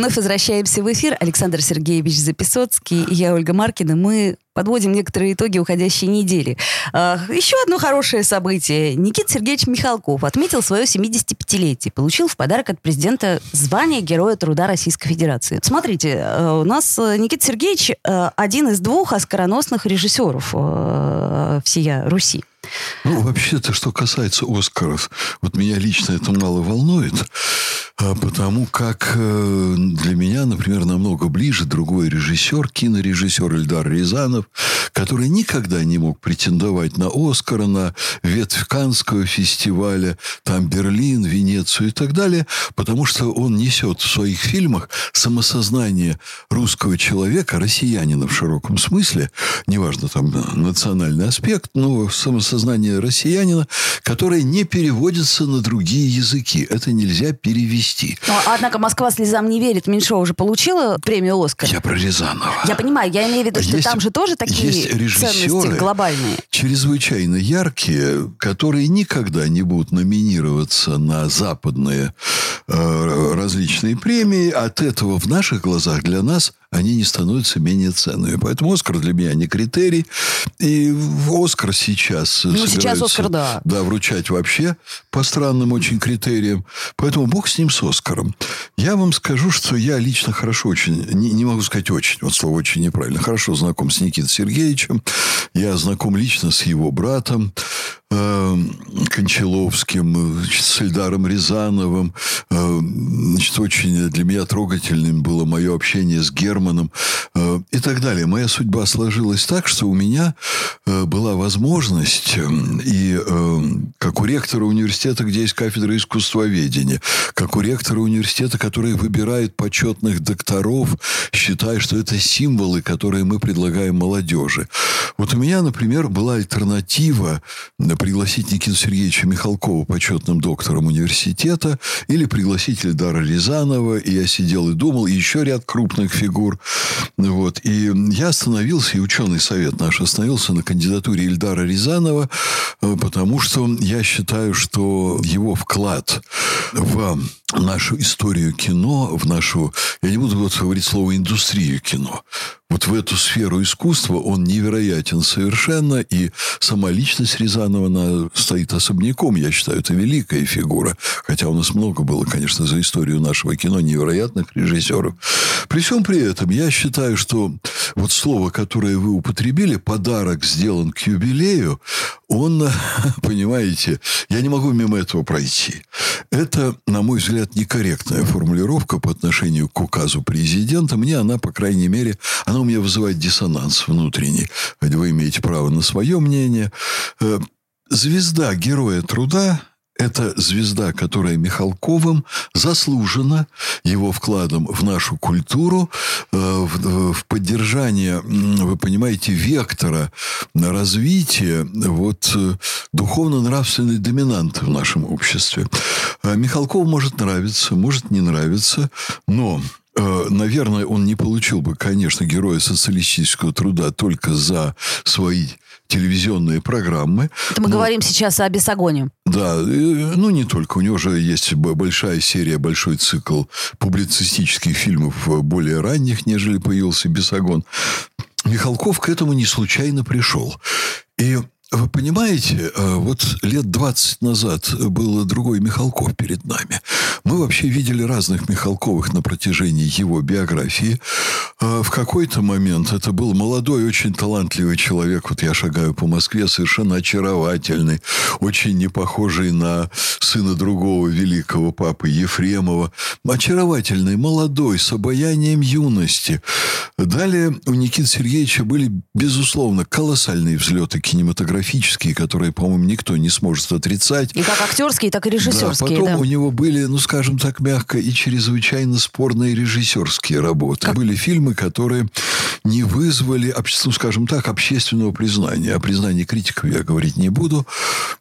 Вновь возвращаемся в эфир. Александр Сергеевич Записоцкий и я, Ольга Маркина. Мы подводим некоторые итоги уходящей недели. А, еще одно хорошее событие. Никита Сергеевич Михалков отметил свое 75-летие. Получил в подарок от президента звание Героя труда Российской Федерации. Смотрите, э, у нас э, Никита Сергеевич э, один из двух оскароносных режиссеров всея Руси. Ну, вообще-то, что касается Оскаров, вот меня лично это мало волнует. А потому как э, для меня, например, намного ближе другой режиссер, кинорежиссер Эльдар Рязанов, который никогда не мог претендовать на Оскар, на ветвь фестиваля, там Берлин, Венецию и так далее, потому что он несет в своих фильмах самосознание русского человека, россиянина в широком смысле, неважно там национальный аспект, но самосознание россиянина, которое не переводится на другие языки. Это нельзя перевести вести. Но, однако Москва слезам не верит. Меньшова уже получила премию «Оскар». Я про Рязанова. Я понимаю, я имею в виду, что есть, там же тоже такие ценности глобальные. чрезвычайно яркие, которые никогда не будут номинироваться на западные различные премии. От этого в наших глазах для нас они не становятся менее ценными. Поэтому Оскар для меня не критерий. И Оскар сейчас... Ну, сейчас Оскар, да. Да, вручать вообще по странным очень критериям. Поэтому бог с ним, с Оскаром. Я вам скажу, что я лично хорошо очень... Не, не могу сказать очень, вот слово очень неправильно. Хорошо знаком с Никитой Сергеевичем. Я знаком лично с его братом. Э, Кончаловским, с Эльдаром Рязановым. Э, значит, очень для меня трогательным было мое общение с Германом э, и так далее. Моя судьба сложилась так, что у меня была возможность и как ректора университета, где есть кафедра искусствоведения, как у ректора университета, который выбирает почетных докторов, считая, что это символы, которые мы предлагаем молодежи. Вот у меня, например, была альтернатива пригласить Никиту Сергеевича Михалкова почетным доктором университета или пригласить Эльдара Рязанова. И я сидел и думал, и еще ряд крупных фигур. Вот. И я остановился, и ученый совет наш остановился на кандидатуре Эльдара Рязанова, э, потому что я считаю, что его вклад в нашу историю кино, в нашу, я не буду говорить слово индустрию кино, вот в эту сферу искусства он невероятен совершенно, и сама личность Рязанова она стоит особняком. Я считаю, это великая фигура. Хотя у нас много было, конечно, за историю нашего кино невероятных режиссеров. При всем при этом я считаю, что вот слово, которое вы употребили, подарок сделан к юбилею, он, понимаете, я не могу мимо этого пройти. Это, на мой взгляд, некорректная формулировка по отношению к указу президента. Мне она, по крайней мере, она меня вызывает диссонанс внутренний. Вы имеете право на свое мнение. Э, звезда Героя Труда это звезда, которая Михалковым заслужена его вкладом в нашу культуру, э, в, в поддержание, вы понимаете, вектора развития вот, э, духовно-нравственной доминанты в нашем обществе. Михалков может нравиться, может не нравиться, но Э, наверное, он не получил бы, конечно, героя социалистического труда только за свои телевизионные программы. Это мы но... говорим сейчас о Бесогоне. Да, ну не только. У него же есть большая серия, большой цикл публицистических фильмов э, более ранних, нежели появился Бесогон. Михалков к этому не случайно пришел. И вы понимаете, э, вот лет 20 назад был другой Михалков перед нами. Мы вообще видели разных Михалковых на протяжении его биографии. Э, в какой-то момент это был молодой, очень талантливый человек. Вот я шагаю по Москве, совершенно очаровательный, очень не похожий на сына другого великого папы Ефремова. Очаровательный, молодой, с обаянием юности. Далее у Никиты Сергеевича были, безусловно, колоссальные взлеты кинематографические, которые, по-моему, никто не сможет отрицать. И как актерские, так и режиссерские. Да, потом да. у него были, ну, скажем так, мягко, и чрезвычайно спорные режиссерские работы. Как? Были фильмы, которые не вызвали, ну, скажем так, общественного признания. О признании критиков я говорить не буду.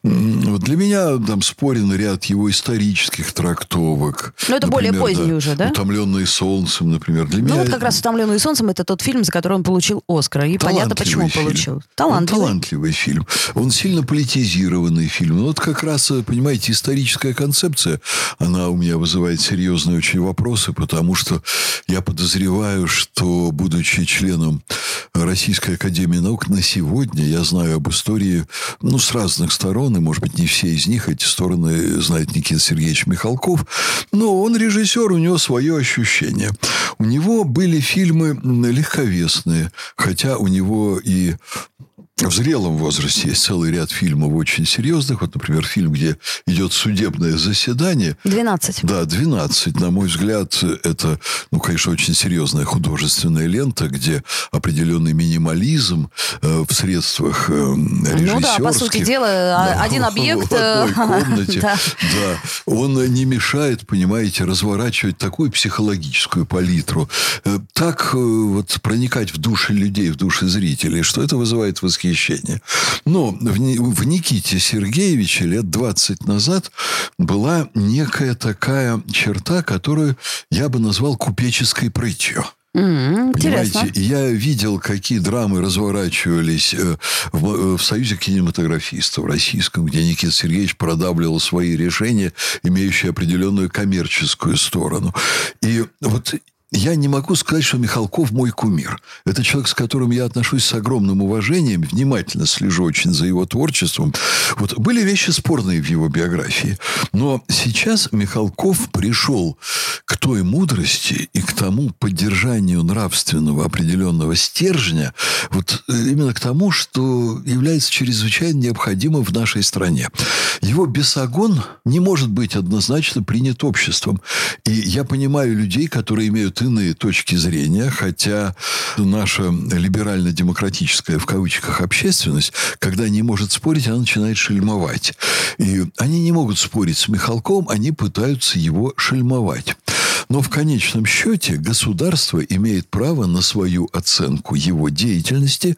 Для меня там спорен ряд его исторических трактовок. Но это например, более поздний да, уже, да? «Утомленные солнцем», например. Для ну, меня... вот как раз «Утомленные солнцем» — это тот фильм, за который он получил «Оскар». И понятно, почему он получил. Талантливый. Он талантливый фильм. Он сильно политизированный фильм. Ну, вот как раз, понимаете, историческая концепция, она у меня вызывает серьезные очень вопросы, потому что я подозреваю, что, будучи членом Российской Академии Наук, на сегодня я знаю об истории, ну, с разных сторон, и, может быть, не все из них, эти стороны знает Никита Сергеевич Михалков, но он режиссер, у него свое ощущение. У него были фильмы легковесные, хотя у него и в зрелом возрасте есть целый ряд фильмов очень серьезных. Вот, например, фильм, где идет судебное заседание. 12. Да, 12. На мой взгляд, это, ну, конечно, очень серьезная художественная лента, где определенный минимализм э, в средствах э, режиссерских. Ну да, по сути дела, да, один объект... В одной э, комнате. да. да. Он не мешает, понимаете, разворачивать такую психологическую палитру. Э, так вот проникать в души людей, в души зрителей, что это вызывает восхищение восхищение. Но в, Никите Сергеевиче лет 20 назад была некая такая черта, которую я бы назвал купеческой прытью. Понимаете, интересно. я видел, какие драмы разворачивались э, в, э, в Союзе кинематографистов российском, где Никита Сергеевич продавливал свои решения, имеющие определенную коммерческую сторону. И вот я не могу сказать, что Михалков мой кумир. Это человек, с которым я отношусь с огромным уважением, внимательно слежу очень за его творчеством. Вот были вещи спорные в его биографии. Но сейчас Михалков пришел к той мудрости и к тому поддержанию нравственного определенного стержня, вот э, именно к тому, что является чрезвычайно необходимым в нашей стране. Его бесогон не может быть однозначно принят обществом. И я понимаю людей, которые имеют иные точки зрения, хотя наша либерально-демократическая в кавычках общественность, когда не может спорить, она начинает шельмовать. И они не могут спорить с Михалковым, они пытаются его шельмовать. Но в конечном счете государство имеет право на свою оценку его деятельности.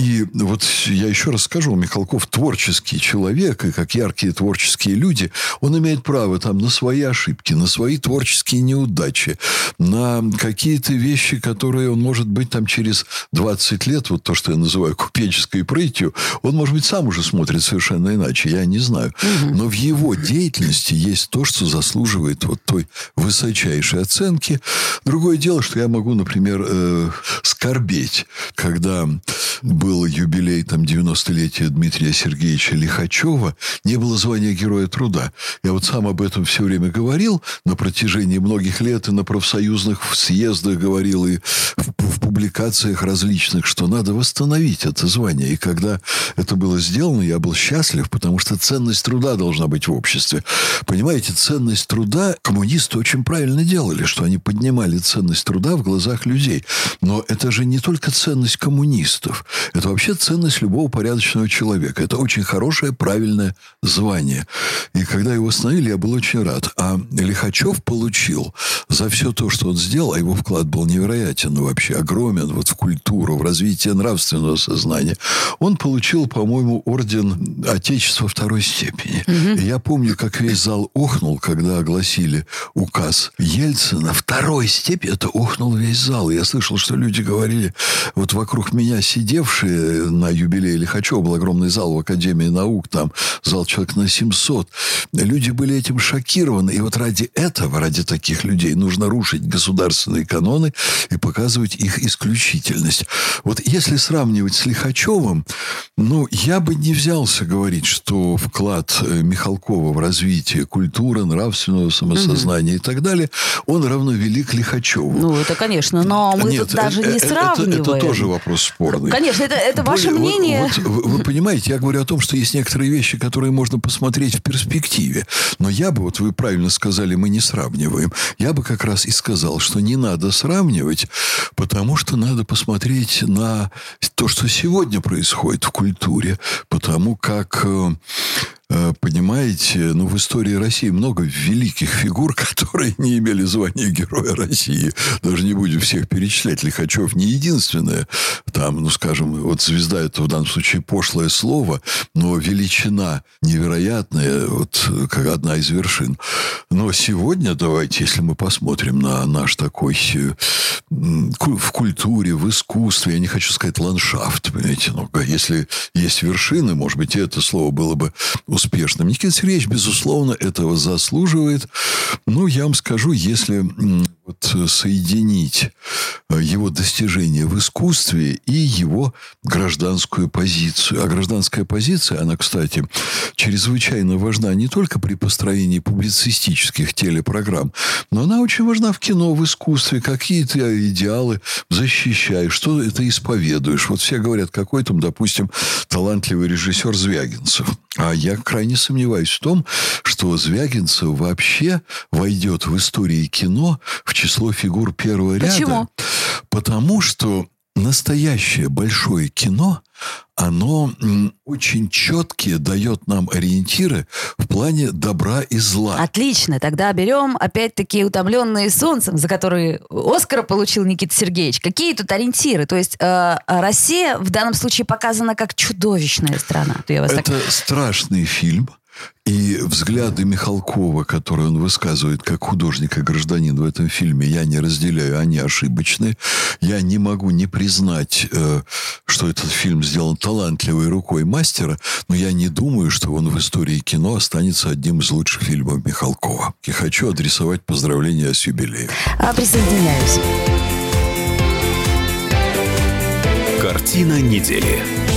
И вот я еще раз скажу, Михалков творческий человек, и как яркие творческие люди, он имеет право там на свои ошибки, на свои творческие неудачи, на какие-то вещи, которые он, может быть, там через 20 лет, вот то, что я называю купеческой прытью, он, может быть, сам уже смотрит совершенно иначе, я не знаю. Но в его деятельности есть то, что заслуживает вот той высочайшей оценки. Другое дело, что я могу, например, э, скорбеть, когда был юбилей там 90-летия Дмитрия Сергеевича Лихачева, не было звания Героя Труда. Я вот сам об этом все время говорил на протяжении многих лет и на профсоюзных съездах говорил, и в, в публикациях различных, что надо восстановить это звание. И когда это было сделано, я был счастлив, потому что ценность труда должна быть в обществе. Понимаете, ценность труда коммунисты очень правильно делали, что они поднимали ценность труда в глазах людей. Но это же не только ценность коммунистов. Это вообще ценность любого порядочного человека. Это очень хорошее, правильное звание. И когда его остановили, я был очень рад. А Лихачев получил за все то, что он сделал, а его вклад был невероятен вообще, огромен вот в культуру, в развитие нравственного сознания, он получил, по-моему, орден Отечества второй степени. Угу. И я помню, как весь зал охнул, когда огласили указ Ельцина. Второй степени, это охнул весь зал. Я слышал, что люди говорили, вот вокруг меня сидевшие на юбилее Лихачева, был огромный зал в Академии наук, там зал человек на 700. Люди были этим шокированы. И вот ради этого, ради таких людей, нужно рушить государственные каноны и показывать их исключительность. Вот если сравнивать с Лихачевым, ну, я бы не взялся говорить, что вклад э, Михалкова в развитие культуры, нравственного самосознания угу. и так далее, он равно велик Лихачеву. Ну, это, конечно, но мы Нет, тут даже не сравниваем. Это, это тоже вопрос спорный. Конечно, это, это ваше Более, мнение. Вот, вот, вы понимаете, я говорю о том, что есть некоторые вещи, которые можно посмотреть в перспективе. Но я бы, вот вы правильно сказали, мы не сравниваем. Я бы как раз и сказал, что не надо сравнивать, потому что надо посмотреть на то, что сегодня происходит в культуре. Потому как э, э, понимаете, ну, в истории России много великих фигур, которые не имели звания Героя России. Даже не будем всех перечислять. Лихачев не единственное. Там, ну, скажем, вот звезда это в данном случае пошлое слово, но величина невероятная, вот как одна из вершин. Но сегодня, давайте, если мы посмотрим на наш такой в культуре, в искусстве, я не хочу сказать ландшафт, понимаете, но если есть вершины, может быть, это слово было бы успешным. Никита Сергеевич, безусловно, этого заслуживает. Ну, я вам скажу, если вот э, соединить э, его достижения в искусстве и его гражданскую позицию. А гражданская позиция, она, кстати, чрезвычайно важна не только при построении публицистических телепрограмм, но она очень важна в кино, в искусстве. Какие ты идеалы защищаешь, что это исповедуешь. Вот все говорят, какой там, допустим, талантливый режиссер Звягинцев. А я крайне сомневаюсь в том, что Звягинцев вообще войдет в истории кино в число фигур первого ряда. Почему? Потому что настоящее большое кино, оно очень четкие дает нам ориентиры в плане добра и зла. Отлично. Тогда берем опять-таки утомленные солнцем, за которые Оскар получил Никита Сергеевич. Какие тут ориентиры? То есть э, Россия в данном случае показана как чудовищная страна. Это так... страшный фильм и взгляды Михалкова, которые он высказывает как художник и гражданин в этом фильме, я не разделяю, они ошибочны. Я не могу не признать, э, что этот фильм сделан талантливой рукой мастера, но я не думаю, что он в истории кино останется одним из лучших фильмов Михалкова. И хочу адресовать поздравления с юбилеем. А присоединяюсь. Картина недели.